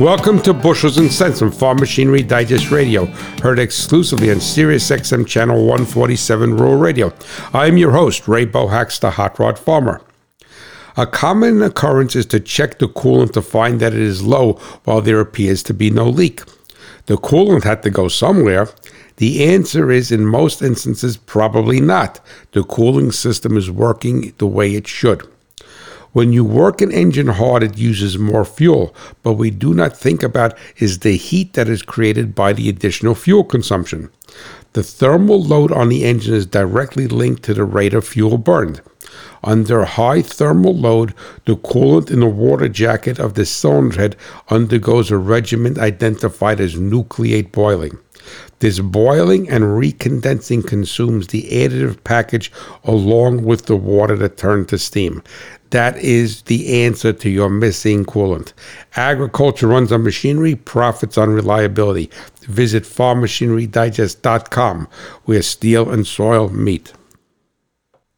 Welcome to Bushels and Cents from Farm Machinery Digest Radio, heard exclusively on Sirius XM Channel 147 Rural Radio. I am your host, Ray Bohacz, the Hot Rod Farmer. A common occurrence is to check the coolant to find that it is low while there appears to be no leak. The coolant had to go somewhere. The answer is, in most instances, probably not. The cooling system is working the way it should. When you work an engine hard, it uses more fuel, but we do not think about is the heat that is created by the additional fuel consumption. The thermal load on the engine is directly linked to the rate of fuel burned. Under high thermal load, the coolant in the water jacket of the cylinder head undergoes a regimen identified as nucleate boiling. This boiling and recondensing consumes the additive package along with the water that turned to steam. That is the answer to your missing coolant. Agriculture runs on machinery, profits on reliability. Visit farmmachinerydigest.com where steel and soil meet.